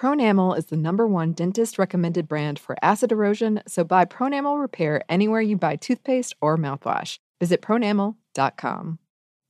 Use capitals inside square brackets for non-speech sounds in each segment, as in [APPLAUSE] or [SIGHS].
Pronamel is the number one dentist recommended brand for acid erosion, so buy Pronamel Repair anywhere you buy toothpaste or mouthwash. Visit pronamel.com.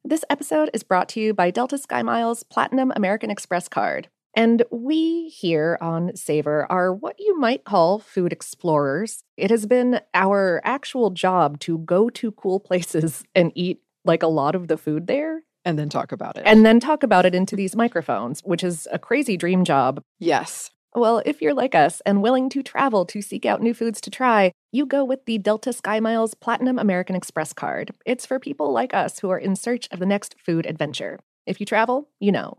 This episode is brought to you by Delta SkyMiles Platinum American Express card. And we here on Savor are what you might call food explorers. It has been our actual job to go to cool [LAUGHS] places and eat like a lot of the food there And then talk about it. and then talk about it into these microphones, which is a crazy dream job. yes, Well, if you're like us and willing to travel to seek out new foods to try, you go with the Delta SkyMiles Platinum American Express card. It's for people like us who are in search of the next food adventure. If you travel, you know.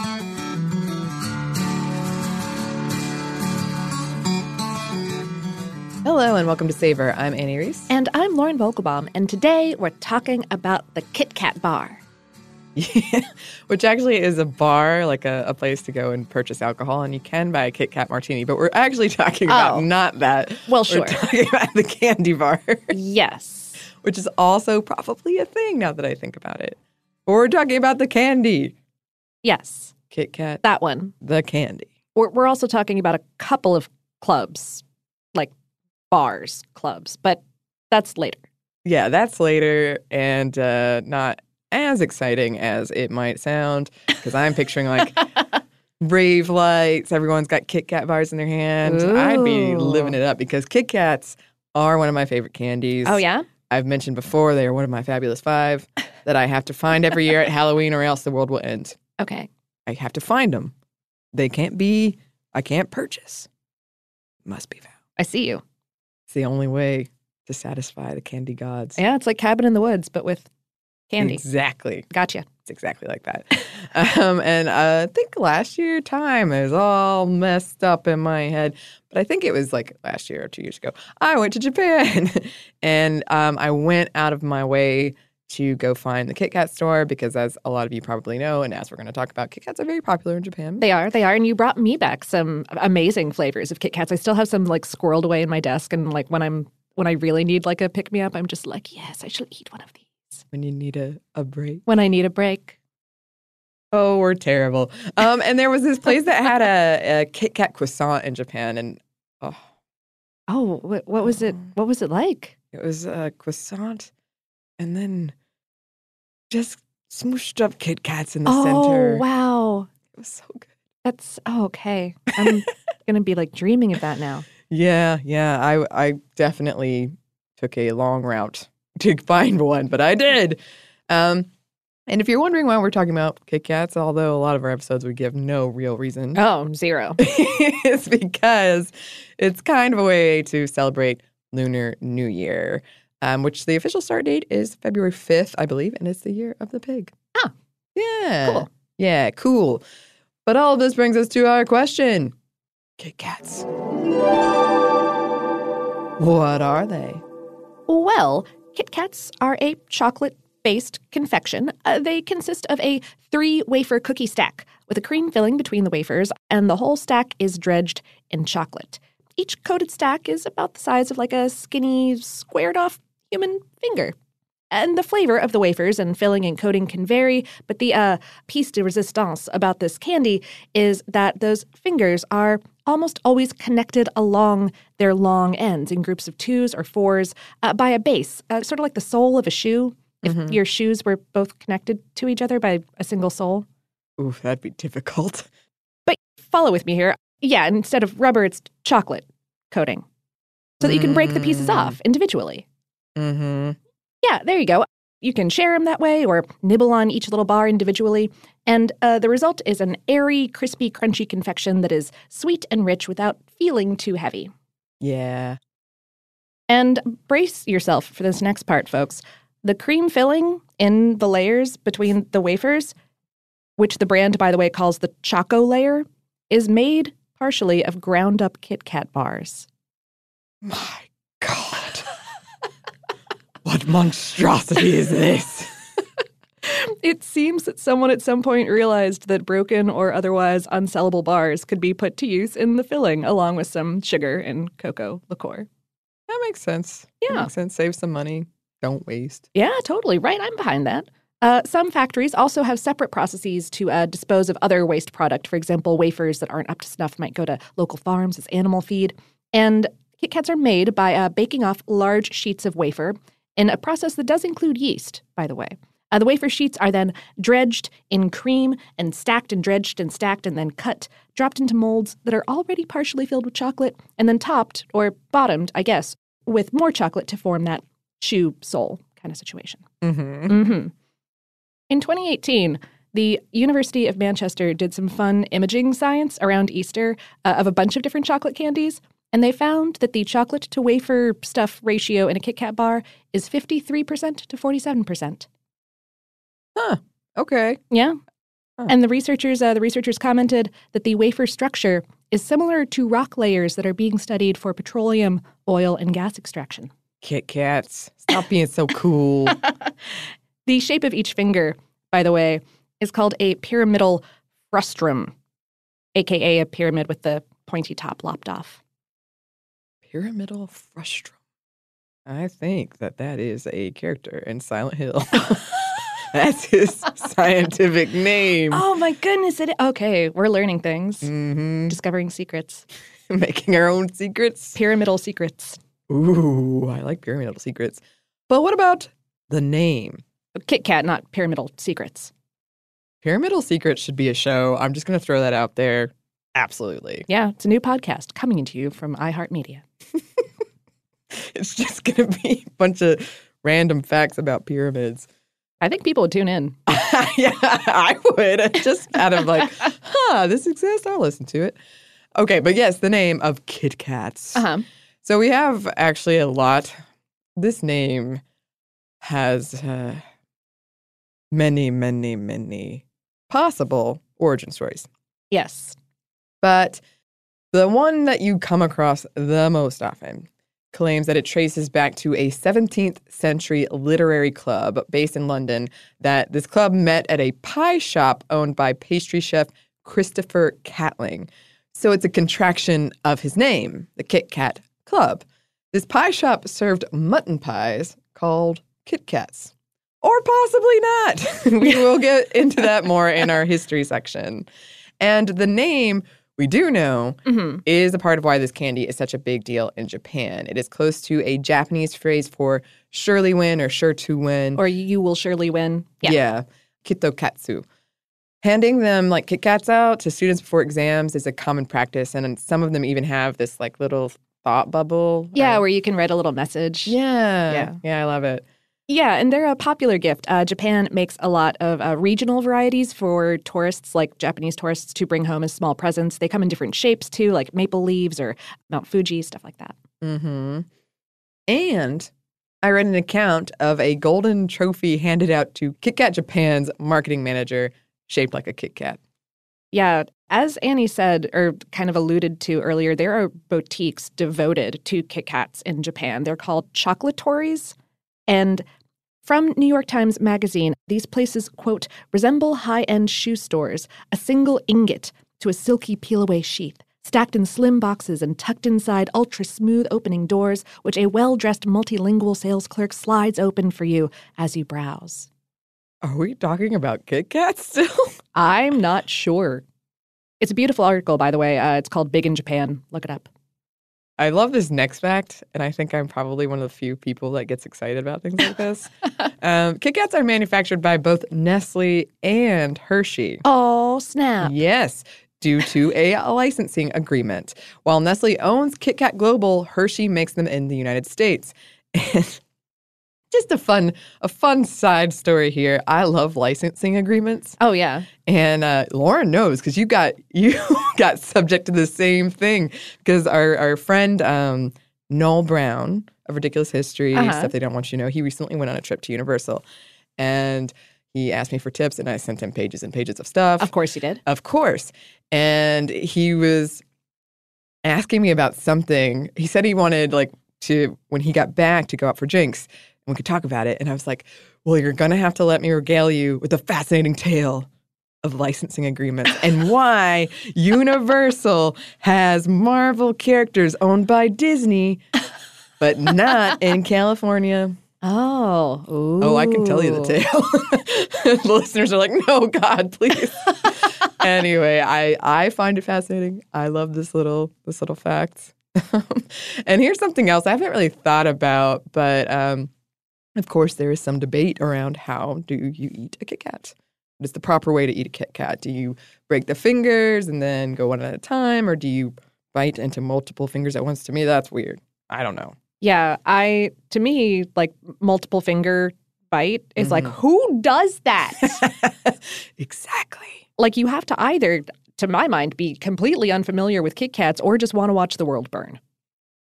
Hello and welcome to Savor. I'm Annie Reese. And I'm Lauren Vogelbaum, and today we're talking about the Kit Kat Bar. [LAUGHS] Which actually is a bar, like a, a place to go and purchase alcohol, and you can buy a Kit Kat martini, but we're actually [LAUGHS] talking about Oh. not that. Well, sure. We're talking about the candy bar, [LAUGHS] Yes. which is also probably a thing now that I think about it. Or we're talking about the candy. Yes. Kit Kat, That one. the candy. We're, we're also talking about a couple of clubs, bars, clubs, but that's later. Yeah, that's later and uh, not as exciting as it might sound because I'm picturing like [LAUGHS] rave lights. Everyone's got Kit Kat bars in their hands. I'd be living it up because Kit Kats are one of my favorite candies. Oh, yeah? I've mentioned before they are one of my fabulous five [LAUGHS] that I have to find every year at Halloween or else the world will end. Okay. I have to find them. They can't be, I can't purchase. Must be found. I see you. It's the only way to satisfy the candy gods. Yeah, it's like Cabin in the Woods, but with candy. Exactly. Gotcha. It's exactly like that. um, and uh, I think last year time is all messed up in my head, but I think it was like last year or two years ago. I went to Japan, [LAUGHS] and um, I went out of my way to go find the Kit Kat store because, as a lot of you probably know, and as we're going to talk about, Kit Kats are very popular in Japan. They are. They are. And you brought me back some amazing flavors of Kit Kats. I still have some like squirreled away in my desk. And like when I'm, when I really need like a pick me up, I'm just like, yes, I shall eat one of these when you need a, a break. when I need a break. Oh, we're terrible. Um, and there was this place that had a, a Kit Kat croissant in Japan, and oh, Oh, what, what was it? What was it like? It was a croissant and then just smooshed up Kit Kats in the oh, center. Oh, wow. It was so good. That's oh, okay. I'm [LAUGHS] gonna be like dreaming of that now. Yeah, yeah. I I definitely took a long route to [LAUGHS] find one, but I did. Um, and if you're wondering why we're talking about Kit Kats, although a lot of our episodes would give no real reason, Oh, zero. [LAUGHS] it's because it's kind of a way to celebrate Lunar New Year, um, which the official start date is February 5th, I believe, and it's the year of the pig. Oh. Yeah. Cool. Yeah, cool. But all of this brings us to our question Kit Kats. What are they? Well, Kit Kats are a chocolate based confection. Uh, they consist of a three wafer cookie stack with a cream filling between the wafers, and the whole stack is dredged in chocolate. each coated stack is about the size of like a skinny, squared off human finger. And the flavor of the wafers and filling and coating can vary, but the uh, piece de resistance about this candy is that those fingers are almost always connected along their long ends in groups of twos or fours uh, by a base, uh, sort of like the sole of a shoe. If Mhm. your shoes were both connected to each other by a single sole. Ooh, that'd be difficult. But follow with me here. Yeah, instead of rubber, it's chocolate coating. So that you can break the pieces Mm. off individually. Mm-hmm. Yeah, there you go. You can share them that way or nibble on each little bar individually. And uh, the result is an airy, crispy, crunchy confection that is sweet and rich without feeling too heavy. Yeah. And brace yourself for this next part, folks. The cream filling in the layers between the wafers, which the brand, by the way, calls the Choco layer, is made partially of ground up Kit Kat bars. My God. What monstrosity is this? [LAUGHS] [LAUGHS] It seems that someone at some point realized that broken or otherwise unsellable bars could be put to use in the filling along with some sugar and cocoa liqueur. That makes sense. Yeah. That Yeah. makes sense. Save some money. Don't waste. Yeah, totally. Right. I'm behind that. Uh, some factories also have separate processes to uh, dispose of other waste product. For example, wafers that aren't up to snuff might go to local farms as animal feed. And Kit Kats are made by uh, baking off large sheets of wafer in a process that does include yeast, by the way. Uh, the wafer sheets are then dredged in cream and stacked and dredged and stacked and then cut, dropped into molds that are already partially filled with chocolate, and then topped or bottomed, I guess, with more chocolate to form that shoe sole kind of situation. Mm-hmm. hmm In 2018, the University of Manchester did some fun imaging science around Easter uh, of a bunch of different chocolate candies, and they found that the chocolate to wafer stuff ratio in a Kit Kat bar is 53% to 47%. Huh. Okay. Yeah. Huh. And the researchers, uh, the researchers commented that the wafer structure is similar to rock layers that are being studied for petroleum, oil, and gas extraction. Kit Kats. Stop being so cool. [LAUGHS] The shape of each finger, by the way, is called a pyramidal frustrum, aka a pyramid with the pointy top lopped off. Pyramidal frustrum. I think that that is a character in Silent Hill. [LAUGHS] [LAUGHS] That's his scientific name. Oh my goodness! It okay. We're learning things, hmm discovering secrets, [LAUGHS] Making our own secrets. pyramidal secrets. Ooh, I like pyramidal secrets. But what about the name? Kit Kat, not pyramidal secrets. Pyramidal Secrets should be a show. I'm just going to throw that out there. Absolutely. Yeah, it's a new podcast coming into you from iHeartMedia. [LAUGHS] It's just going to be a bunch of random facts about pyramids. I think people would tune in. [LAUGHS] yeah, I would. [LAUGHS] Just out of like, huh, this exists. I'll listen to it. Okay, but yes, the name of Kit Kats. Uh huh. So we have actually a lot. This name has uh, many, many, many possible origin stories. Yes. But the one that you come across the most often claims that it traces back to a 17th century literary club based in London, that this club met at a pie shop owned by pastry chef Christopher Catling. So it's a contraction of his name, the Kit Kat Club. This pie shop served mutton pies called Kit Kats. Or possibly not. [LAUGHS] we will get into that more in our [LAUGHS] history section. And the name we do know hmm is a part of why this candy is such a big deal in Japan. It is close to a Japanese phrase for surely win or sure to win. Or you will surely win. Yeah. yeah, kitto katsu. Handing them like Kit Kats out to students before exams is a common practice, and some of them even have this like little thought bubble. Yeah, where you can write a little message. yeah, Yeah. yeah, I love it. Yeah, and they're a popular gift. Uh, Japan makes a lot of uh, regional varieties for tourists, like Japanese tourists, to bring home as small presents. They come in different shapes too, like maple leaves or Mount Fuji, stuff like that. Mm-hmm. And I read an account of a golden trophy handed out to Kit Kat Japan's marketing manager, shaped like a Kit Kat. Yeah, as Annie said, or kind of alluded to earlier, there are boutiques devoted to Kit Kats in Japan. They're called chocolatories. And from New York Times Magazine, these places, quote, resemble high end shoe stores, a single ingot to a silky peel away sheath, stacked in slim boxes and tucked inside ultra smooth opening doors, which a well dressed multilingual sales clerk slides open for you as you browse. Are we talking about Kit Kats still? [LAUGHS] I'm not sure. It's a beautiful article, by the way. Uh, it's called Big in Japan. Look it up. I love this next fact, and I think I'm probably one of the few people that gets excited about things like this. [LAUGHS] um, Kit Kats are manufactured by both Nestle and Hershey. Oh, snap. Yes, due to a [LAUGHS] licensing agreement. While Nestle owns Kit Kat Global, Hershey makes them in the United States. [LAUGHS] And just a fun, a fun side story here. I love licensing agreements, Oh, yeah. and uh, Lauren knows because you got [LAUGHS] you got subject to the same thing because our our friend um, Noel Brown of Ridiculous History Uh-huh. stuff they don't want you to know. He recently went on a trip to Universal, and he asked me for tips, and I sent him pages and pages of stuff. Of course you did. Of course. And he was asking me about something. He said he wanted like to when he got back to go out for drinks and we could talk about it. And I was like, Well, you're gonna have to let me regale you with a fascinating tale of licensing agreements and [LAUGHS] why Universal has Marvel characters owned by Disney, but not in [LAUGHS] California. Oh. Oh, I can tell you the tale. [LAUGHS] the listeners are like, no, God, please. anyway, I I find it fascinating. I love this little this little fact. and here's something else I haven't really thought about, but um, of course there is some debate around how do you eat a Kit Kat. What is the proper way to eat a Kit Kat? Do you break the fingers and then go one at a time, or do you bite into multiple fingers at once? To me, that's weird. I don't know. Yeah, I to me like multiple finger bite is like Mhm. who does that? [LAUGHS] exactly. like you have to either to my mind be completely unfamiliar with Kit Kats or just want to watch the world burn.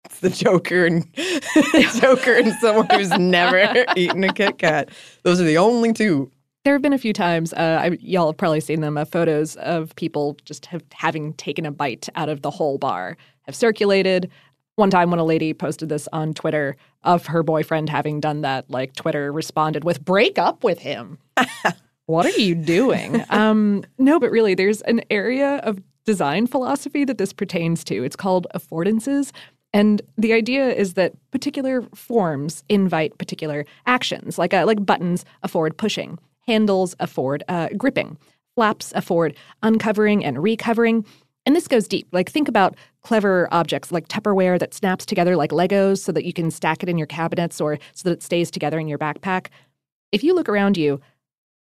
It's the Joker and [LAUGHS] Joker and someone who's never [LAUGHS] eaten a Kit Kat. Those are the only two. There have been a few times, uh, I, y'all have probably seen them, uh, photos of people just have, having taken a bite out of the whole bar have circulated. One time when a lady posted this on Twitter of her boyfriend having done that, like Twitter responded with, break up with him. [LAUGHS] what are you doing? um, no, but really, there's an area of design philosophy that this pertains to. It's called affordances. And the idea is that particular forms invite particular actions, like uh, like buttons afford pushing, handles afford uh, gripping, flaps afford uncovering and recovering. And this goes deep. Like think about clever objects like Tupperware that snaps together like Legos so that you can stack it in your cabinets or so that it stays together in your backpack. If you look around you,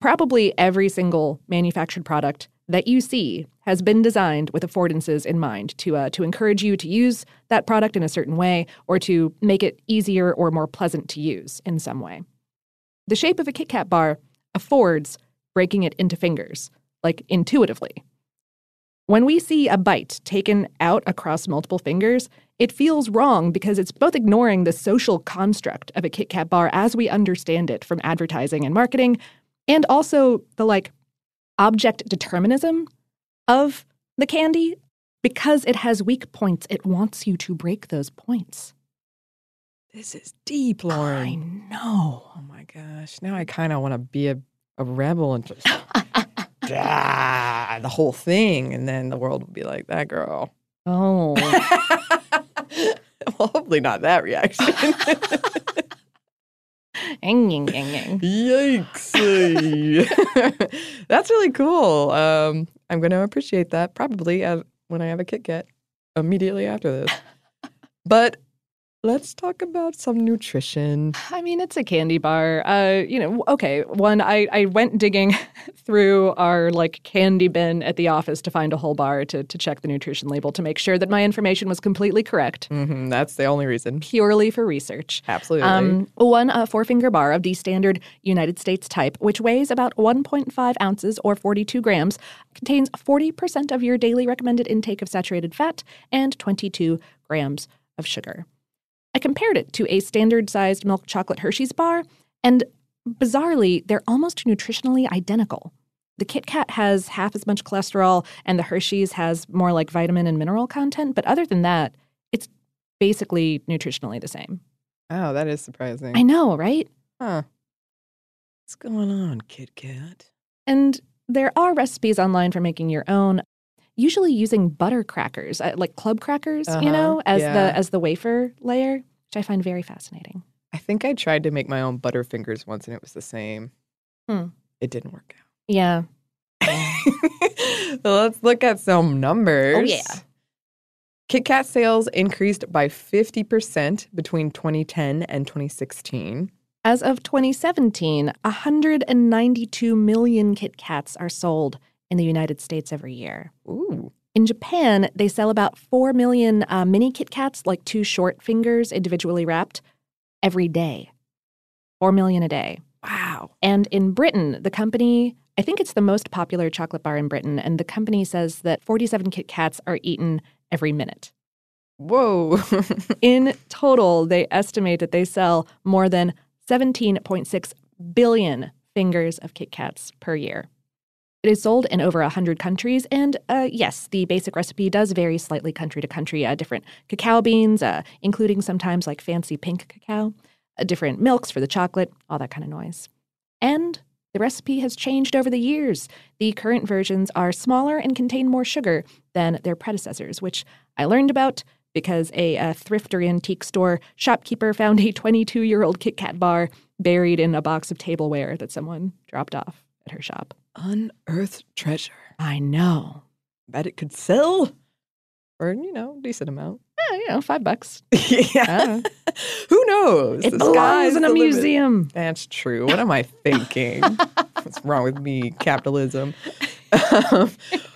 probably every single manufactured product that you see has been designed with affordances in mind to uh, to encourage you to use that product in a certain way or to make it easier or more pleasant to use in some way. The shape of a Kit Kat bar affords breaking it into fingers, like intuitively. When we see a bite taken out across multiple fingers, it feels wrong because it's both ignoring the social construct of a Kit Kat bar as we understand it from advertising and marketing, and also the like object determinism of the candy. Because it has weak points, it wants you to break those points. This is deep, Lauren. I know. Oh my gosh. Now I kind of want to be a, a rebel and just [LAUGHS] ah, the whole thing. And then the world will be like, that girl. Oh. [LAUGHS] well, hopefully not that reaction. [LAUGHS] Yikes. [LAUGHS] That's really cool. Um, I'm going to appreciate that probably when I have a Kit Kat immediately after this. [LAUGHS] But let's talk about some nutrition. I mean, it's a candy bar. Uh, you know, okay. One, I, I went digging [LAUGHS] through our like candy bin at the office to find a whole bar to to check the nutrition label to make sure that my information was completely correct, hmm that's the only reason. purely for research. Absolutely. Um, one uh, four finger bar of the standard United States type, which weighs about 1.5 ounces or 42 grams, contains 40% of your daily recommended intake of saturated fat and 22 grams of sugar. I compared it to a standard sized milk chocolate Hershey's bar, and bizarrely, they're almost nutritionally identical. The Kit Kat has half as much cholesterol, and the Hershey's has more like vitamin and mineral content, but other than that, it's basically nutritionally the same. oh, that is surprising. I know, right? Huh. What's going on, Kit Kat? And there are recipes online for making your own. usually using butter crackers, uh, like club crackers, Uh-huh, you know, as yeah. the as the wafer layer, which I find very fascinating. I think I tried to make my own Butterfingers once and it was the same. Hmm. It didn't work out. Yeah. [LAUGHS] Let's look at some numbers. Oh, yeah. Kit Kat sales increased by 50% between 2010 and 2016. As of 2017, 192 million Kit Kats are sold in the United States every year. Ooh. In Japan, they sell about 4 million uh, mini Kit Kats, like two short fingers individually wrapped, every day. 4 million a day. Wow. And in Britain, the company, I think it's the most popular chocolate bar in Britain, and the company says that 47 Kit Kats are eaten every minute. Whoa. [LAUGHS] In total, they estimate that they sell more than 17.6 billion fingers of Kit Kats per year. It is sold in over 100 countries, and uh, yes, the basic recipe does vary slightly country to country. Uh, different cacao beans, uh, including sometimes like fancy pink cacao, uh, different milks for the chocolate, all that kind of noise. And the recipe has changed over the years. The current versions are smaller and contain more sugar than their predecessors, which I learned about because a, uh thrift or antique store shopkeeper found a 22 year old Kit Kat bar buried in a box of tableware that someone dropped off at her shop. Unearthed treasure. I know. Bet it could sell for, you know, decent amount. Yeah, you know, five bucks. [LAUGHS] yeah. [LAUGHS] Who knows? It The belongs in a the limit. museum. That's true. What am I thinking? [LAUGHS] What's wrong with me? Capitalism. Um,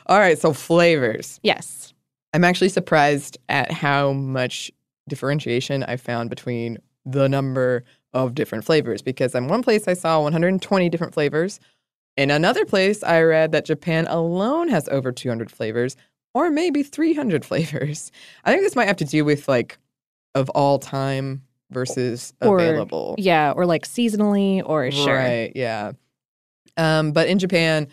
all right, so flavors. Yes. I'm actually surprised at how much differentiation I found between the number of different flavors because in one place I saw 120 different flavors. In another place, I read that Japan alone has over 200 flavors or maybe 300 [LAUGHS] flavors. I think this might have to do with like of all time versus Or- available. Yeah, or like seasonally or sure. Right, yeah. Um, but in Japan,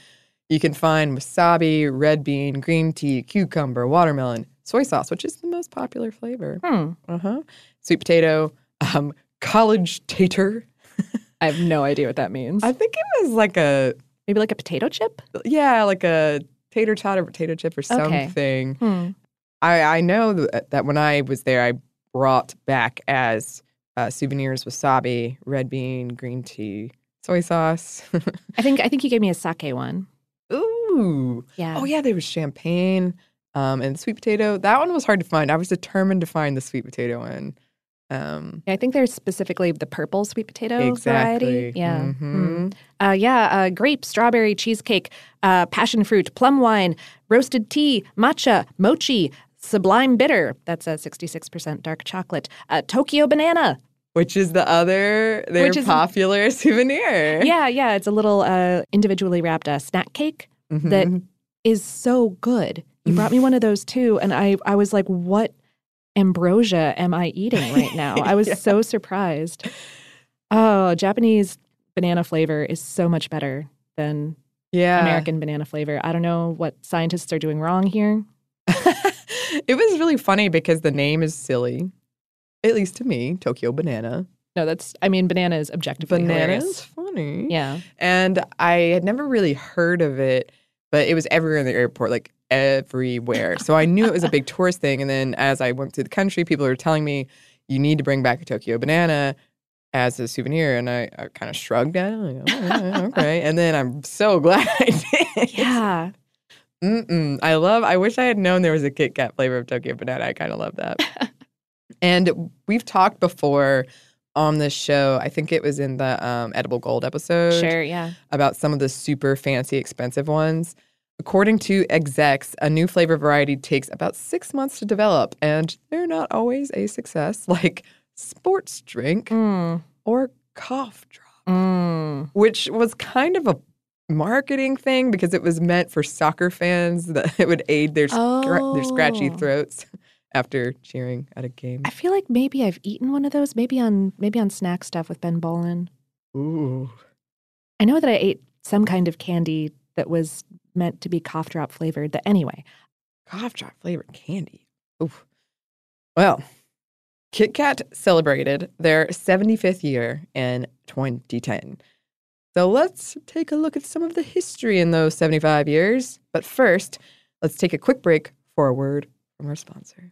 you can find wasabi, red bean, green tea, cucumber, watermelon, soy sauce, which is the most popular flavor. Hmm. Uh-huh. Sweet potato, um, college tater. [LAUGHS] I have no idea what that means. I think it was like a Maybe like a potato chip? yeah, like a tater tot or potato chip or Okay. something. Hmm. I, I know that, that when I was there, I brought back as uh, souvenirs wasabi, red bean, green tea, soy sauce. [LAUGHS] I think I think you gave me a sake one. Ooh. Yeah. Oh yeah, there was champagne um, and sweet potato. That one was hard to find. I was determined to find the sweet potato one. Um, I think there's specifically the purple sweet potato exactly. variety. Yeah. Mhm. Mm. Uh, yeah. Uh, grape, strawberry, cheesecake, uh, passion fruit, plum wine, roasted tea, matcha, mochi, sublime bitter. That's a 66% dark chocolate. Uh, Tokyo banana. Which is the other their Which is- popular [LAUGHS] souvenir. Yeah, yeah. It's a little uh, individually wrapped uh, snack cake Mhm. that is so good. You brought me one of those too, and I, I was like, what ambrosia am I eating right now? I [LAUGHS] was Yeah. so surprised. Oh, Japanese banana flavor is so much better than yeah. American banana flavor. I don't know what scientists are doing wrong here. [LAUGHS] it was really funny because the name is silly, at least to me. Tokyo Banana. No, that's, I mean, banana is objectively Banana hilarious. is funny. Yeah. And I had never really heard of it, but it was everywhere in the airport, like everywhere. So I knew it was a big [LAUGHS] tourist thing. And then as I went through the country, people were telling me, you need to bring back a Tokyo banana as a souvenir. And I, I kind of shrugged at it. Like, "Oh, okay. And then I'm so [LAUGHS] glad I did. Yeah. Mm-mm. I love, I wish I had known there was a Kit Kat flavor of Tokyo banana. I kind of love that. and we've talked before on this show, I think it was in the um, Edible Gold episode Sure. Yeah. about some of the super fancy, expensive ones. According to execs, a new flavor variety takes about six months to develop, and they're not always a success, [LAUGHS] like sports drink Mm. or cough drop, Mm. which was kind of a marketing thing because it was meant for soccer fans [LAUGHS] that it would aid their scra- their scratchy Oh. throats [LAUGHS] after cheering at a game. I feel like maybe I've eaten one of those, maybe on maybe on snack stuff with Ben Bowlin. Ooh. I know that I ate some kind of candy that was meant to be cough drop flavored. That anyway, cough drop flavored candy. Oof. Well, Kit Kat celebrated their 75th year in 2010. So let's take a look at some of the history in those 75 years. But first, Let's take a quick break for a word from our sponsor.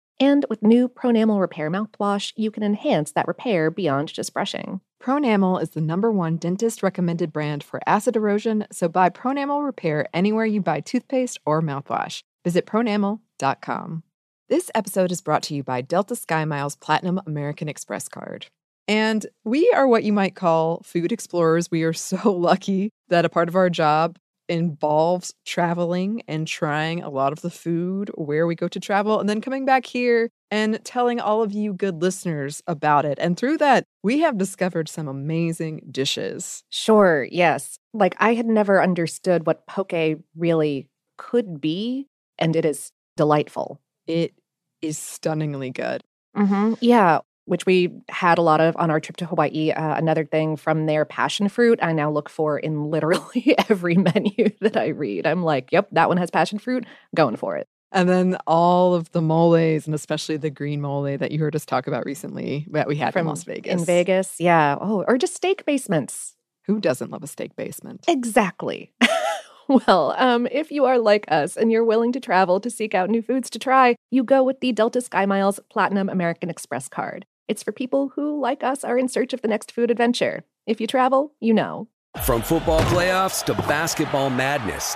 And with new Pronamel Repair mouthwash, you can enhance that repair beyond just brushing. Pronamel is the number one dentist recommended brand for acid erosion, so buy Pronamel Repair anywhere you buy toothpaste or mouthwash. Visit pronamel.com. This episode is brought to you by Delta SkyMiles Platinum American Express card. And we are what you might call food explorers. We are so [LAUGHS] lucky that a part of our job involves traveling and trying a lot of the food where we go to travel and then coming back here and telling all of you good listeners about it. And through that, we have discovered some amazing dishes. Sure, yes. Like I had never understood what poke really could be, and it is delightful. It is stunningly good. Mm-hmm. Yeah, which we had a lot of on our trip to Hawaii. Uh, another thing from their passion fruit, I now look for in [LAUGHS] literally every menu that I read. I'm like, yep, that one has passion fruit, going for it. And then all of the moles, and especially the green mole that you heard us talk about recently that we had From in Las Vegas. In Vegas, yeah. Oh, or just steak basements. Who doesn't love a steak basement? Exactly. [LAUGHS] well, um, if you are like us and you're willing to travel to seek out new foods to try, you go with the Delta SkyMiles Platinum American Express card. It's for people who, like us, are in search of the next food adventure. If you travel, you know. From football playoffs to basketball madness,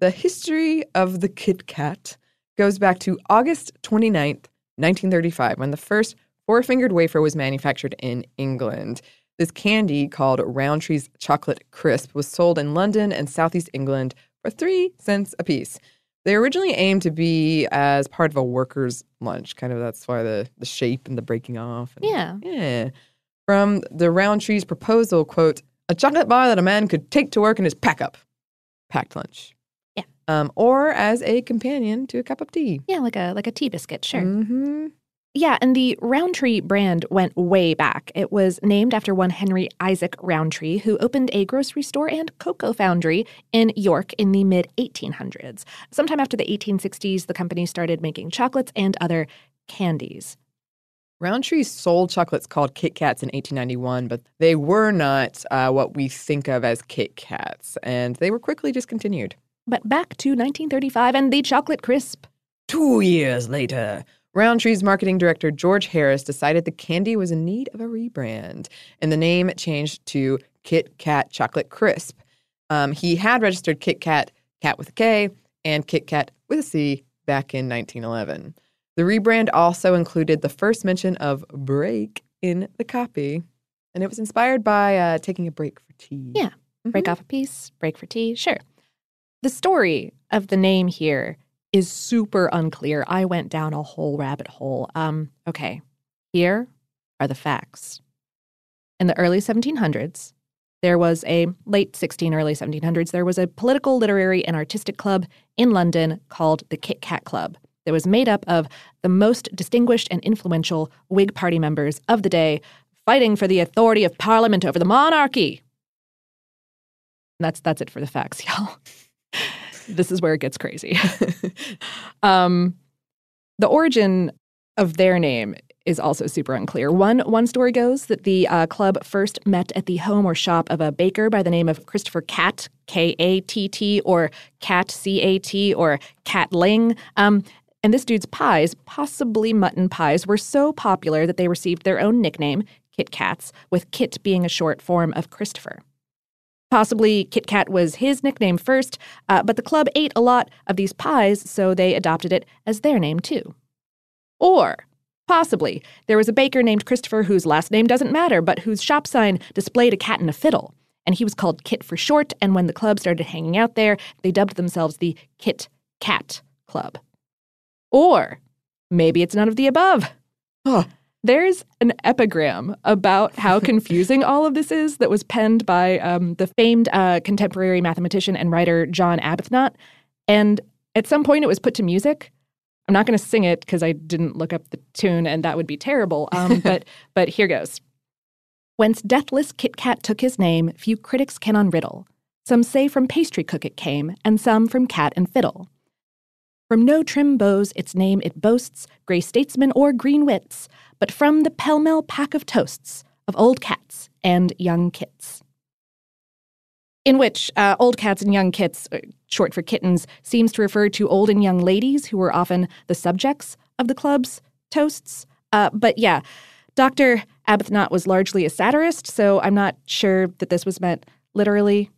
The history of the Kit Kat goes back to August 29th, 1935, when the first four fingered wafer was manufactured in England. This candy, called Rowntree's Chocolate Crisp, was sold in London and Southeast England for three cents apiece. They originally aimed to be as part of a worker's lunch, kind of that's why the, the shape and the breaking off. and- Yeah. Yeah. From the Rowntree's proposal, quote, a chocolate bar that a man could take to work in his pack up, packed lunch. Um, or as a companion to a cup of tea. Yeah, like a like a tea biscuit, sure. Mm-hmm. Yeah, and the Rowntree brand went way back. It was named after one Henry Isaac Rowntree, who opened a grocery store and cocoa foundry in York in the mid 1800s. Sometime after the 1860s, the company started making chocolates and other candies. Rowntree sold chocolates called Kit Kats in 1891, but they were not uh, what we think of as Kit Kats, and they were quickly discontinued. But back to 1935 and the chocolate crisp. Two years later, Rowntree's marketing director George Harris decided the candy was in need of a rebrand, and the name changed to Kit Kat Chocolate Crisp. Um, he had registered Kit Kat, Cat with a K, and Kit Kat with a C back in 1911. The rebrand also included the first mention of break in the copy, and it was inspired by uh, taking a break for tea. Yeah. Break Mhm. off a piece, break for tea, sure. The story of the name here is super unclear. I went down a whole rabbit hole. Um, okay, here are the facts. In the early 1700s, there was a late 16, early 1700s, there was a political, literary, and artistic club in London called the Kit Kat Club that was made up of the most distinguished and influential Whig Party members of the day fighting for the authority of Parliament over the monarchy. That's that's it for the facts, [LAUGHS] y'all. This is where it gets crazy. [LAUGHS] um, the origin of their name is also super unclear. One one story goes that the uh, club first met at the home or shop of a baker by the name of Christopher Cat K A T T, or Cat C A T, or Cat Ling. Um, and this dude's pies, possibly mutton pies, were so popular that they received their own nickname, Kit Kats, with Kit being a short form of Christopher. Possibly Kit Kat was his nickname first, uh, but the club ate a lot of these pies, so they adopted it as their name too. Or Possibly. There was a baker named Christopher whose last name doesn't matter, but whose shop sign displayed a cat and a fiddle. And he was called Kit for short, and when the club started hanging out there, they dubbed themselves the Kit Kat Club. Or maybe it's none of the above. There's an epigram about how [LAUGHS] confusing all of this is that was penned by um, the famed uh, contemporary mathematician and writer John Arbuthnot. And at some point, it was put to music. I'm not going to sing it because I didn't look up the tune, and that would be terrible. Um, [LAUGHS] but but here goes. Whence deathless Kit Kat took his name, few critics can unriddle. Some say from pastry cook it came, and some from cat and fiddle. From no trim bows its name it boasts, grey statesmen or green wits, but from the pell mell pack of toasts of old cats and young kits in which uh, old cats and young kits, uh, short for kittens, seems to refer to old and young ladies who were often the subjects of the club's toasts. Uh, but yeah, Dr. Arbuthnot was largely a satirist, so I'm not sure that this was meant literally.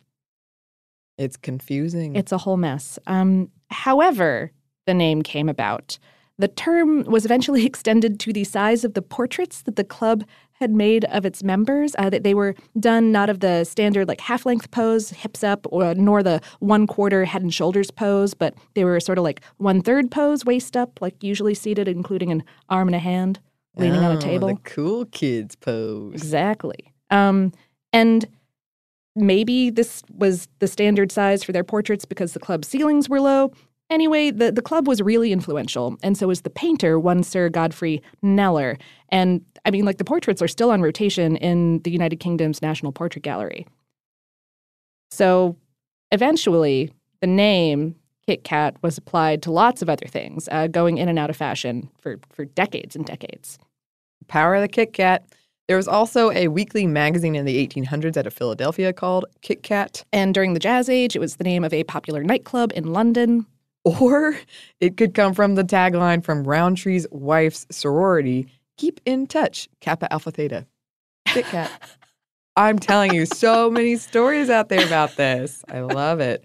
It's confusing. It's a whole mess. Um, however, the name came about. The term was eventually [LAUGHS] extended to the size of the portraits that the club had made of its members. Uh, that they were done not of the standard like half length pose, hips up, or nor the one quarter head and shoulders pose, but they were sort of like one third pose, waist up, like usually seated, including an arm and a hand leaning oh, on a table. The cool kids pose. Exactly. Um, and maybe this was the standard size for their portraits because the club ceilings were low. Anyway, the, the club was really influential, and so was the painter, one Sir Godfrey Kneller. And I mean, like, the portraits are still on rotation in the United Kingdom's National Portrait Gallery. So eventually, the name Kit Kat was applied to lots of other things, uh, going in and out of fashion for, for decades and decades. Power of the Kit Kat. There was also a weekly magazine in the 1800s out of Philadelphia called Kit Kat. And during the Jazz Age, it was the name of a popular nightclub in London. Or it could come from the tagline from Rowntree's wife's sorority Keep in touch, Kappa Alpha Theta. Kit Kat. I'm telling you, so many stories out there about this. I love it.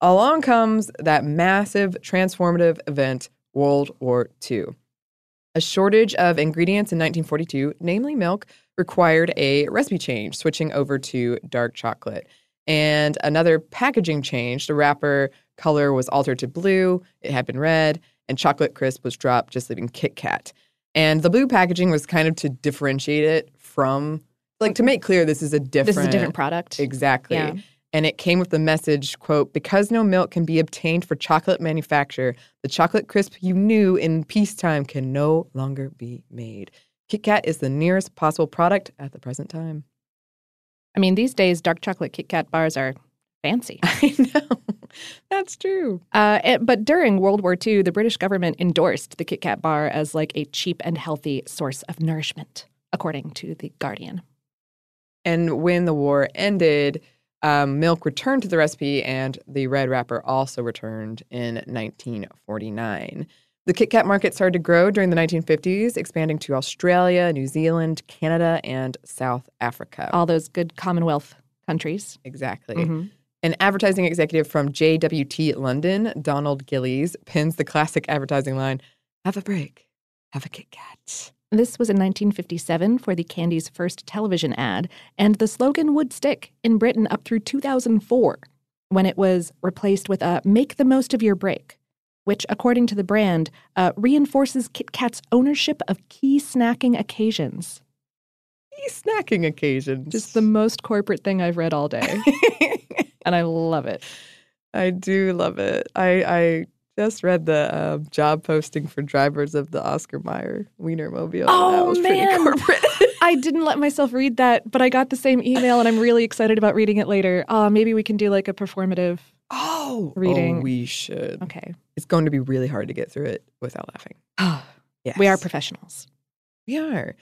Along comes that massive transformative event, World War II. A shortage of ingredients in 1942, namely milk, required a recipe change, switching over to dark chocolate. And another packaging change, the wrapper color was altered to blue, it had been red, and chocolate crisp was dropped, just leaving Kit Kat. And the blue packaging was kind of to differentiate it from, like, to make clear this is a different. This is a different product. Exactly. Yeah. And it came with the message, quote, because no milk can be obtained for chocolate manufacture, the chocolate crisp you knew in peacetime can no longer be made. Kit Kat is the nearest possible product at the present time. I mean, these days, dark chocolate Kit Kat bars are fancy. [LAUGHS] I know. That's true. Uh, it, but during World War II, the British government endorsed the Kit Kat bar as like a cheap and healthy source of nourishment, according to The Guardian. And when the war ended, um, milk returned to the recipe, and the red wrapper also returned in 1949. The Kit Kat market started to grow during the 1950s, expanding to Australia, New Zealand, Canada, and South Africa. All those good Commonwealth countries. Exactly. Mm-hmm. An advertising executive from JWT London, Donald Gillies, pins the classic advertising line Have a break, have a Kit Kat. This was in 1957 for the candy's first television ad, and the slogan would stick in Britain up through 2004, when it was replaced with a Make the Most of Your Break, which, according to the brand, uh, reinforces Kit Kat's ownership of key snacking occasions. Key snacking occasions. Just the most corporate thing I've read all day. [LAUGHS] and I love it. I do love it. I, I just read the uh, job posting for drivers of the Oscar Mayer Wienermobile. Oh, that was man. pretty corporate. [LAUGHS] I didn't let myself read that, but I got the same email and I'm really excited about reading it later. Uh, maybe we can do like a performative Oh, Reading. Oh, we should. Okay. It's going to be really hard to get through it without laughing. [SIGHS] Yes. We are professionals. We are.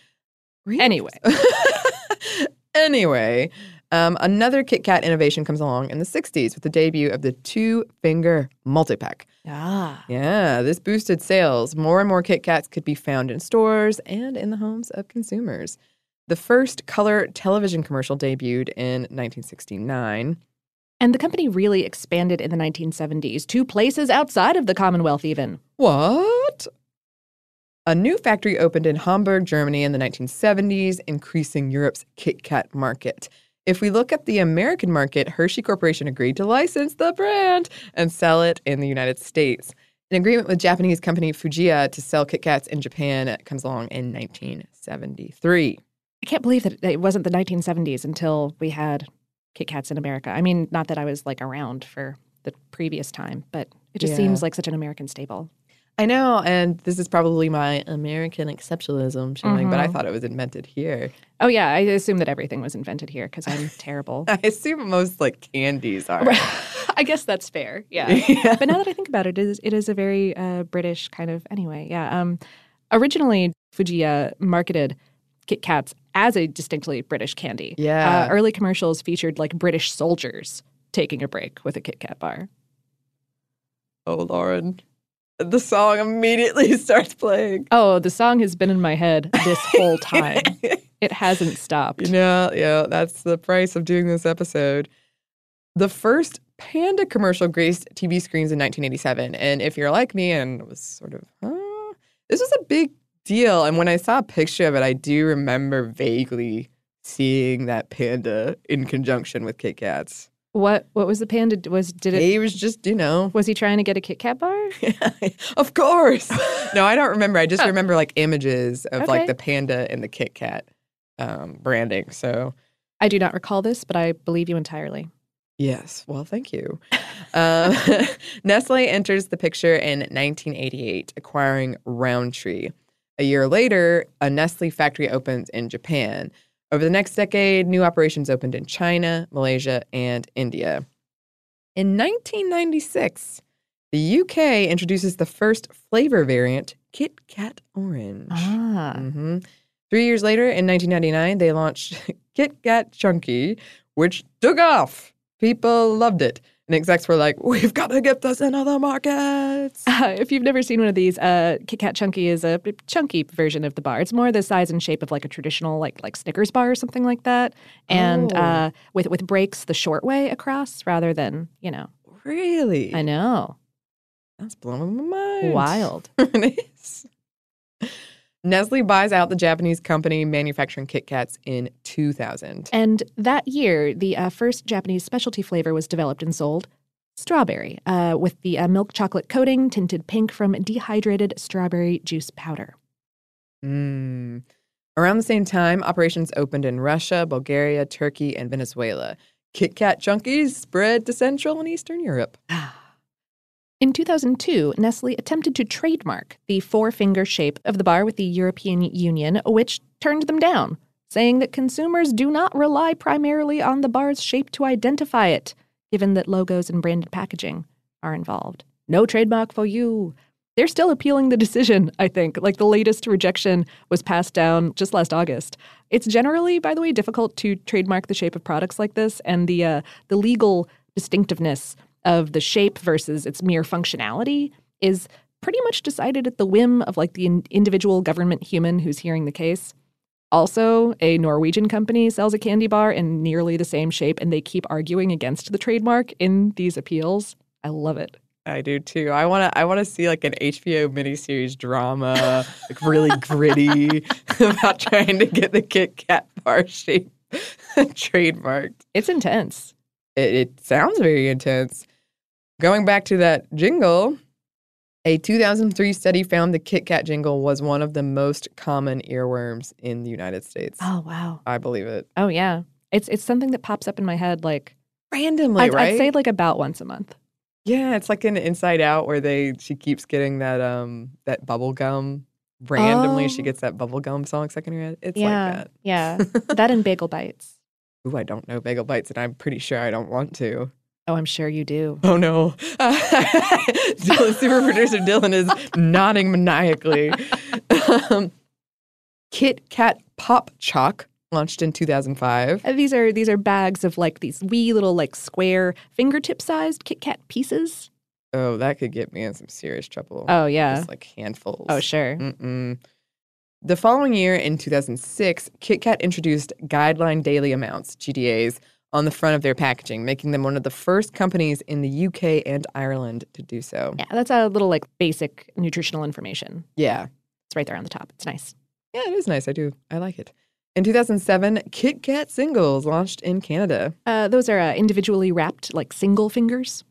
Really? Anyway. [LAUGHS] anyway, um, another Kit Kat innovation comes along in the 60s with the debut of the two finger multi pack. Ah. Yeah, this boosted sales. More and more Kit Kats could be found in stores and in the homes of consumers. The first color television commercial debuted in 1969. And the company really expanded in the 1970s to places outside of the Commonwealth, even. What? A new factory opened in Hamburg, Germany in the 1970s, increasing Europe's Kit Kat market. If we look at the American market, Hershey Corporation agreed to license the brand and sell it in the United States. An agreement with Japanese company Fujiya to sell Kit Kats in Japan comes along in 1973. I can't believe that it wasn't the 1970s until we had Kit Kats in America. I mean, not that I was like around for the previous time, but it just Yeah. seems like such an American staple. I know, and this is probably my American exceptionalism showing, but I Mhm. thought it was invented here. Oh, yeah. I assume that everything was invented here because I'm [LAUGHS] terrible. I assume most like candies are. [LAUGHS] I guess that's fair. Yeah. [LAUGHS] Yeah. But now that I think about it, it is, it is a very uh, British kind of, anyway. Yeah. Um, originally, Fujiya marketed Kit Kats as a distinctly British candy. Yeah. Uh, early commercials featured like British soldiers taking a break with a Kit Kat bar. Oh, Lauren. The song immediately [LAUGHS] starts playing. Oh, the song has been in my head this whole [LAUGHS] time. it hasn't stopped. You know, yeah, that's the price of doing this episode. The first Panda commercial graced TV screens in 1987. And if you're like me and was sort of, huh, this was a big deal. And when I saw a picture of it, I do remember vaguely seeing that panda in conjunction with Kit Kats. What what was the panda? Was did it? He was just, you know, Was he trying to get a Kit Kat bar? [LAUGHS] of course. no, I don't remember. I just remember like images of Okay. like the panda and the Kit Kat um, branding. So I do not recall this, but I believe you entirely. Yes. Well, thank you. um, [LAUGHS] Nestle enters the picture in 1988, acquiring Rowntree. A year later, a Nestle factory opens in Japan. Over the next decade, new operations opened in China, Malaysia, and India. In 1996, the UK introduces the first flavor variant, Kit Kat Orange. Ah. hmm Three years later, in 1999, they launched [LAUGHS] Kit Kat Chunky, which took off. People loved it. And execs were like, we've got to get this in other markets. [LAUGHS] Uh, if you've never seen one of these, uh, Kit Kat Chunky is a chunky version of the bar. It's more the size and shape of like a traditional, like like Snickers bar or something like that, and Oh. uh, with with breaks the short way across rather than you know. Really? I know, That's blowing my mind. wild. [LAUGHS] it is. Nestle buys out the Japanese company manufacturing Kit Kats in 2000. And that year, the uh, first Japanese specialty flavor was developed and sold. Strawberry, uh, with the uh, milk chocolate coating tinted pink from dehydrated strawberry juice powder. Mm. Around the same time, operations opened in Russia, Bulgaria, Turkey, and Venezuela. Kit Kat Chunkies spread to Central and Eastern Europe. In 2002, Nestle attempted to trademark the four finger shape of the bar with the European Union, which turned them down, saying that consumers do not rely primarily on the bar's shape to identify it, given that logos and branded packaging are involved. No trademark for you. They're still appealing the decision, I think. Like the latest rejection was passed down just last August. It's generally, by the way, difficult to trademark the shape of products like this, and the uh, the legal distinctiveness of the shape versus its mere functionality is pretty much decided at the whim of like the in- individual government human who's hearing the case. Also, a Norwegian company sells a candy bar in nearly the same shape, and they keep arguing against the trademark in these appeals. I love it. I do too. I want to. I want to see like an HBO miniseries drama, [LAUGHS] like really gritty, [LAUGHS] about trying to get the Kit Kat bar shape [LAUGHS] trademarked. It's intense. It, it sounds very intense. Going back to that jingle, a 2003 study found the Kit Kat jingle was one of the most common earworms in the United States. Oh wow. I believe it. Oh yeah. It's it's something that pops up in my head like Randomly, I'd, right? I'd say like about once a month. Yeah, it's like in Inside Out where they she keeps getting that um that bubble gum. Randomly, she Oh. gets that bubble gum song stuck in her head. It's yeah, like that. yeah. [LAUGHS] that and bagel bites. Ooh, I don't know bagel bites, and I'm pretty sure I don't want to. Oh, I'm sure you do. Oh no. [LAUGHS] Dylan, super producer Dylan is nodding maniacally. Um, Kit Kat Pop Chalk launched in 2005. Uh, These are these are bags of like these wee little like square fingertip sized Kit Kat pieces. Oh, that could get me in some serious trouble. Oh yeah. Just like handfuls. Oh sure. Mm-mm. The following year, in 2006, Kit Kat introduced guideline daily amounts, GDAs, on the front of their packaging, making them one of the first companies in the UK and Ireland to do so. Yeah, that's a little like basic nutritional information. Yeah. It's right there on the top. It's nice. Yeah, it is nice. I do. I like it. In 2007, Kit Kat singles launched in Canada. Uh, those are uh, individually wrapped like single fingers.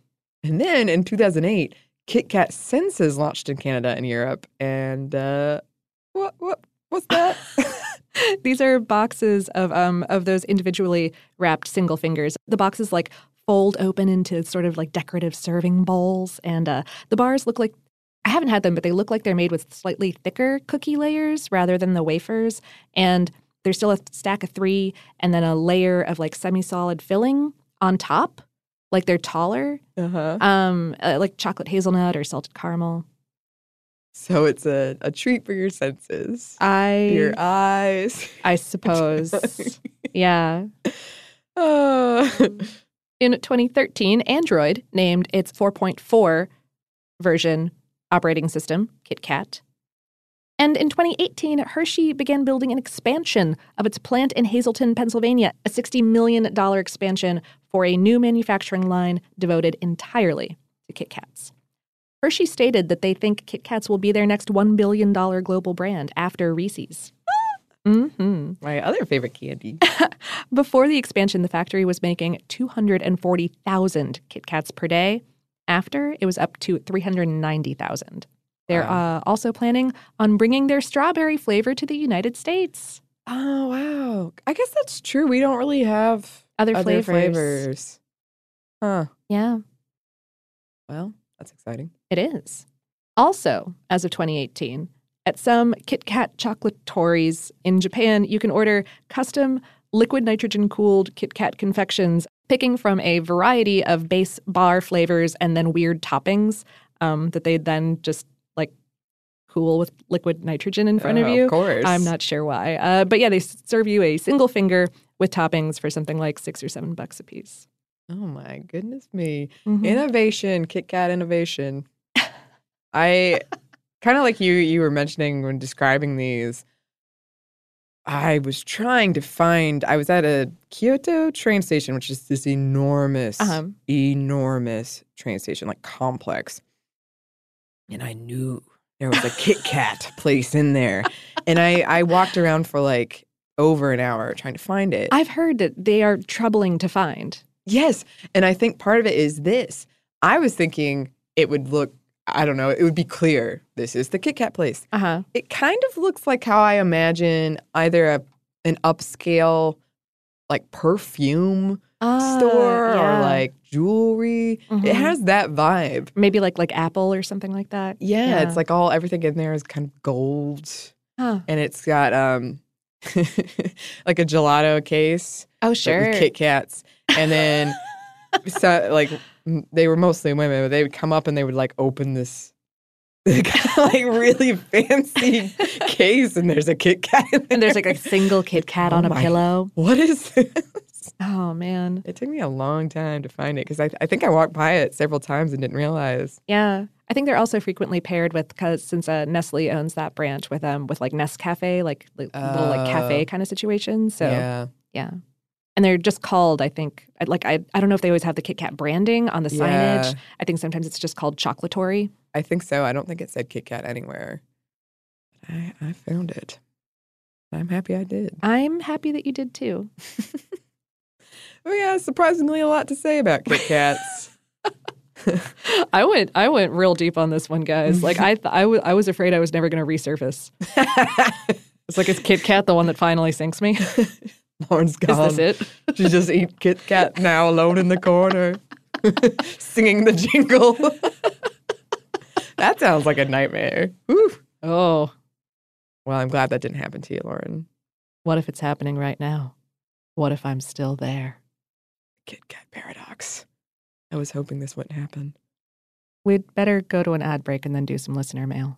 And then in 2008, Kit Kat Senses launched in Canada and Europe. And uh, what, what, what's that? [LAUGHS] These are boxes of um of those individually wrapped single fingers. The boxes like fold open into sort of like decorative serving bowls, and uh, the bars look like I haven't had them, but they look like they're made with slightly thicker cookie layers rather than the wafers. And there's still a stack of three, and then a layer of like semi-solid filling on top, like they're taller, uh-huh. um, uh, like chocolate hazelnut or salted caramel. So it's a, a treat for your senses. I Your eyes. [LAUGHS] I suppose. [LAUGHS] yeah. Oh. In 2013, Android named its 4.4 version operating system KitKat. And in 2018, Hershey began building an expansion of its plant in Hazleton, Pennsylvania, a $60 million expansion for a new manufacturing line devoted entirely to Kit Kats. Hershey stated that they think Kit Kats will be their next $1 billion global brand after Reese's. Mm-hmm. My other favorite candy. [LAUGHS] Before the expansion, the factory was making 240,000 Kit Kats per day. After, it was up to 390,000. They're uh, also planning on bringing their strawberry flavor to the United States. Oh, wow. I guess that's true. We don't really have Other, other flavors. flavors. Huh. Yeah, Well, that's exciting. it is. Also, as of 2018, at some Kit Kat chocolatories in Japan, you can order custom liquid nitrogen cooled Kit Kat confections, picking from a variety of base bar flavors and then weird toppings um, that they then just like cool with liquid nitrogen in front of Oh, you. Of course. I'm not sure why. Uh, but yeah, they serve you a single finger with toppings for something like six or seven bucks a piece. Oh my goodness me. Mhm. Innovation, Kit Kat innovation. [LAUGHS] I kind of like you you were mentioning when describing these. I was trying to find I was at a Kyoto train station, which is this enormous, Uh-huh. enormous train station, like complex. And I knew there was a Kit Kat [LAUGHS] place in there. And I, I walked around for like over an hour trying to find it. I've heard that they are troubling to find. Yes. And I think part of it is this. I was thinking it would look, I don't know, it would be clear. This is the Kit Kat place. Uh huh. It kind of looks like how I imagine either a an upscale like perfume store or like jewelry. It Mhm. has that vibe. maybe like like Apple or something like that. Yeah, it's like all everything in there is kind of gold. Huh. And it's got um [LAUGHS] like a gelato case. Oh like, sure. with Kit Kats, and then so like they were mostly women, but they would come up and they would like open this [LAUGHS] like really fancy case, and there's a Kit Kat, in and there's like a single Kit Kat Oh on a my- pillow. what is this? Oh man. It took me a long time to find it because I, I think I walked by it several times and didn't realize. Yeah. I think they're also frequently paired with because since uh, Nestle owns that branch with um with like Nescafe, like, like little like cafe Oh. kind of situations. So yeah. yeah, And they're just called, I think, like I I don't know if they always have the Kit Kat branding on the signage. Yeah. I think sometimes it's just called chocolatory. I think so. I don't think it said Kit Kat anywhere. But I, I found it. I'm happy I did. I'm happy that you did too. [LAUGHS] Oh yeah, surprisingly a lot to say about Kit Kats. [LAUGHS] [LAUGHS] I went I went real deep on this one, guys. Like I th- I, w- I was afraid I was never going to resurface. It's like is Kit Kat the one that finally sinks me? [LAUGHS] Lauren's gone. Is this it? [LAUGHS] She just eat Kit Kat now alone in the corner, [LAUGHS] singing the jingle. that sounds like a nightmare. Oh, Well, I'm glad that didn't happen to you, Lauren. what if it's happening right now? What if I'm still there? Kit Kat paradox. I was hoping this wouldn't happen. We'd better go to an ad break and then do some listener mail.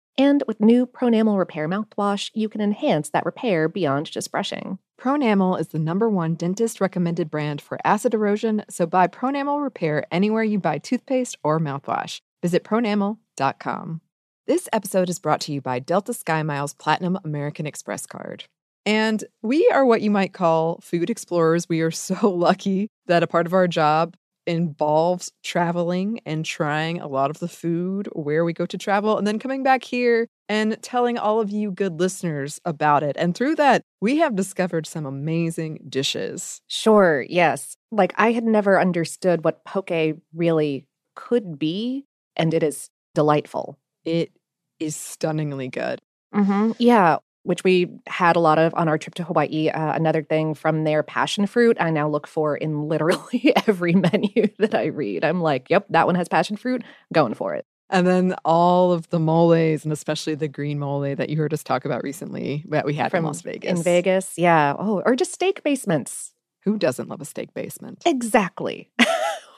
And with new Pronamel Repair mouthwash, you can enhance that repair beyond just brushing. Pronamel is the number one dentist recommended brand for acid erosion, so buy Pronamel Repair anywhere you buy toothpaste or mouthwash. Visit pronamel.com. This episode is brought to you by Delta SkyMiles Platinum American Express card. And we are what you might call food explorers. We are so [LAUGHS] lucky that a part of our job involves traveling and trying a lot of the food where we go to travel and then coming back here and telling all of you good listeners about it. And through that, we have discovered some amazing dishes. Sure, yes. Like I had never understood what poke really could be, and it is delightful. It is stunningly good. Mm-hmm. Yeah, which we had a lot of on our trip to Hawaii. Uh, another thing from their passion fruit, I now look for in [LAUGHS] literally every menu that I read. I'm like, yep, that one has passion fruit, going for it. And then all of the moles, and especially the green mole that you heard us talk about recently that we had from in Las Vegas. In Vegas, yeah. Oh, or just steak basements. Who doesn't love a steak basement? Exactly. [LAUGHS]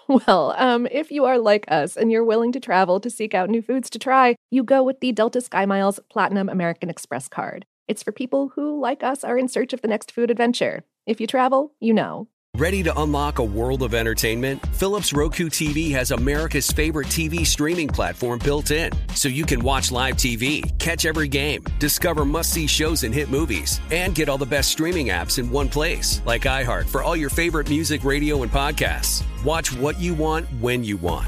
Well, um, if you are like us and you're willing to travel to seek out new foods to try, you go with the Delta SkyMiles Platinum American Express card. It's for people who, like us, are in search of the next food adventure. If you travel, you know. Ready to unlock a world of entertainment? Philips Roku TV has America's favorite TV streaming platform built in, so you can watch live TV, catch every game, discover must see shows and hit movies, and get all the best streaming apps in one place, like iHeart for all your favorite music, radio, and podcasts. Watch what you want when you want.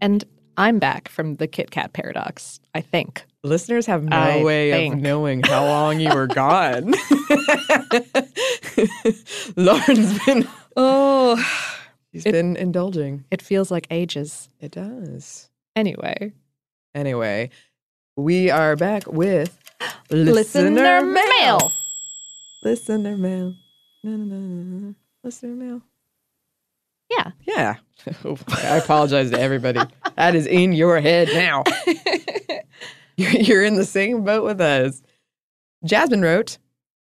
And I'm back from the Kit Kat paradox, I think. Listeners have no I way think. of knowing how long you were gone. [LAUGHS] [LAUGHS] Lauren's been Oh, she's It- been indulging. it feels like ages. It does. Anyway, Anyway, we are back with listener mail. Listener mail. Na, na, na, na. Listener mail. Yeah. Yeah. [LAUGHS] I apologize to everybody. That is in your head now. [LAUGHS] You're you're in the same boat with us. Jasmine wrote,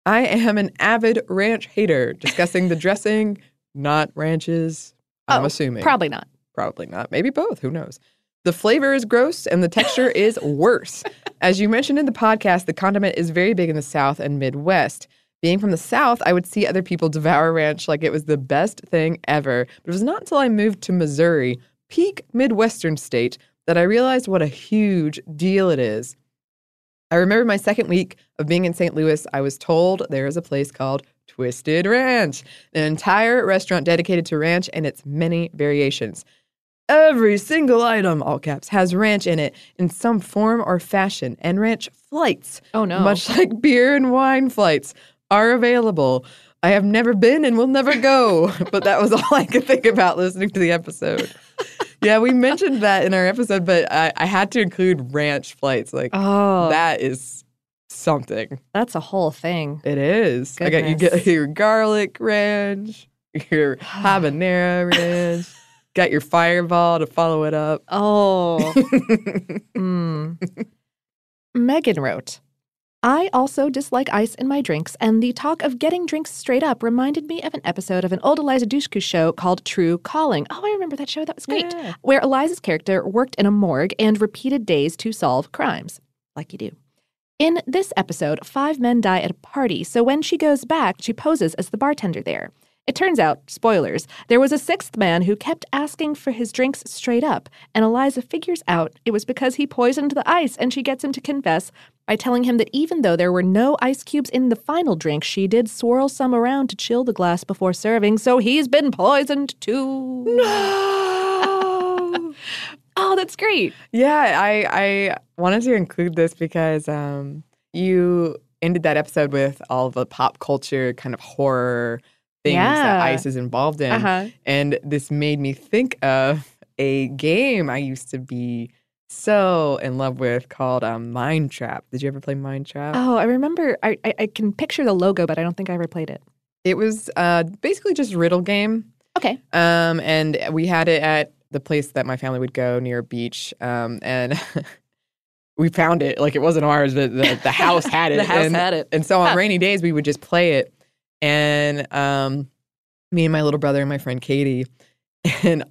I am an avid ranch hater, discussing the dressing, not ranches. I'm Oh, assuming. Probably not. Probably not. Maybe both. Who knows? The flavor is gross and the texture is worse. [LAUGHS] As you mentioned in the podcast, the condiment is very big in the South and Midwest. Being from the South, I would see other people devour ranch like it was the best thing ever. But it was not until I moved to Missouri, peak Midwestern state, that I realized what a huge deal it is. I remember my second week of being in St. Louis, I was told there is a place called Twisted Ranch, an entire restaurant dedicated to ranch and its many variations. Every single item, all caps, has ranch in it in some form or fashion, and ranch flights, Oh, no. much [LAUGHS] like beer and wine flights, are available. I have never been and will never go, [LAUGHS] but that was all I could think about listening to the episode. yeah, we mentioned that in our episode, but I, I had to include ranch flights. Like, Oh, that is something. that's a whole thing. It is. I got you get your garlic ranch, your [SIGHS] habanero ranch, got your fireball to follow it up. Oh. [LAUGHS] Mm. Megan wrote, I also dislike ice in my drinks, and the talk of getting drinks straight up reminded me of an episode of an old Eliza Dushku show called True Calling. Oh, I remember that show. That was great. Yeah. Where Eliza's character worked in a morgue and repeated days to solve crimes, like you do. In this episode, five men die at a party, so when she goes back, she poses as the bartender there. It turns out, spoilers, there was a sixth man who kept asking for his drinks straight up, and Eliza figures out it was because he poisoned the ice, and she gets him to confess by telling him that even though there were no ice cubes in the final drink, she did swirl some around to chill the glass before serving, so he's been poisoned too. No. [LAUGHS] oh, that's great. Yeah, I I wanted to include this because um, you ended that episode with all the pop culture kind of horror things that Yeah. ice is involved in, Uh-huh. and this made me think of a game I used to be so in love with called um, Mind Trap. Did you ever play Mind Trap? Oh, I remember. I, I, I can picture the logo, but I don't think I ever played it. It was uh, basically just riddle game. Okay. Um, and we had it at the place that my family would go near a beach. Um, and [LAUGHS] we found it like it wasn't ours, but the, the [LAUGHS] house had it. The house and, had it. And so on Huh. rainy days, we would just play it. And um, me and my little brother and my friend Katie, and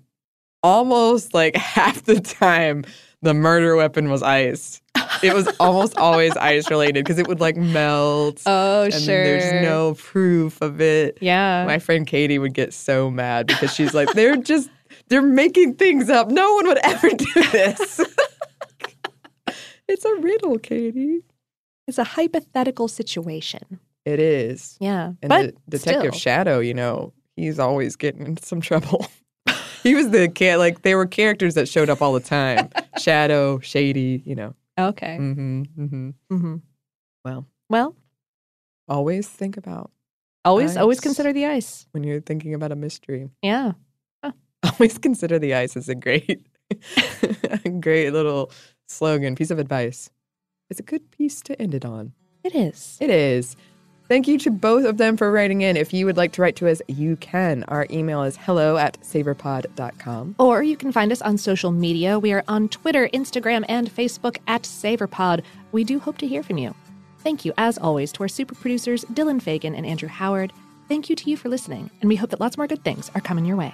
almost like [LAUGHS] half the time, the murder weapon was ice. It was almost always [LAUGHS] ice related because it would like melt. Oh, and then there's no proof of it. Yeah. My friend Katie would get so mad because she's like, they're just, they're making things up. No one would ever do this. [LAUGHS] it's a riddle, Katie. It's a hypothetical situation. It is. Yeah. And but the Detective still. Shadow, you know, he's always getting into some trouble. [LAUGHS] he was the cat, like, they were characters that showed up all the time. [LAUGHS] Shadow, Shady, you know. Okay. Mm-hmm, mm-hmm. Mm-hmm. Well, Well, always think about always, always consider the ice. when you're thinking about a mystery. Yeah. [LAUGHS] Always consider the ice is a great, great little slogan, piece of advice. It's a good piece to end it on. It is. It is. Thank you to both of them for writing in. If you would like to write to us, you can. Our email is hello at savorpod.com. Or you can find us on social media. We are on Twitter, Instagram, and Facebook at SavorPod. We do hope to hear from you. Thank you, as always, to our super producers, Dylan Fagan and Andrew Howard. Thank you to you for listening, and we hope that lots more good things are coming your way.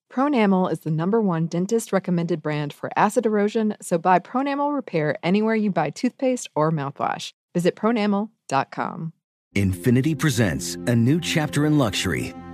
Pronamel is the number one dentist recommended brand for acid erosion, so buy Pronamel Repair anywhere you buy toothpaste or mouthwash. Visit pronamel.com. Infiniti presents a new chapter in luxury,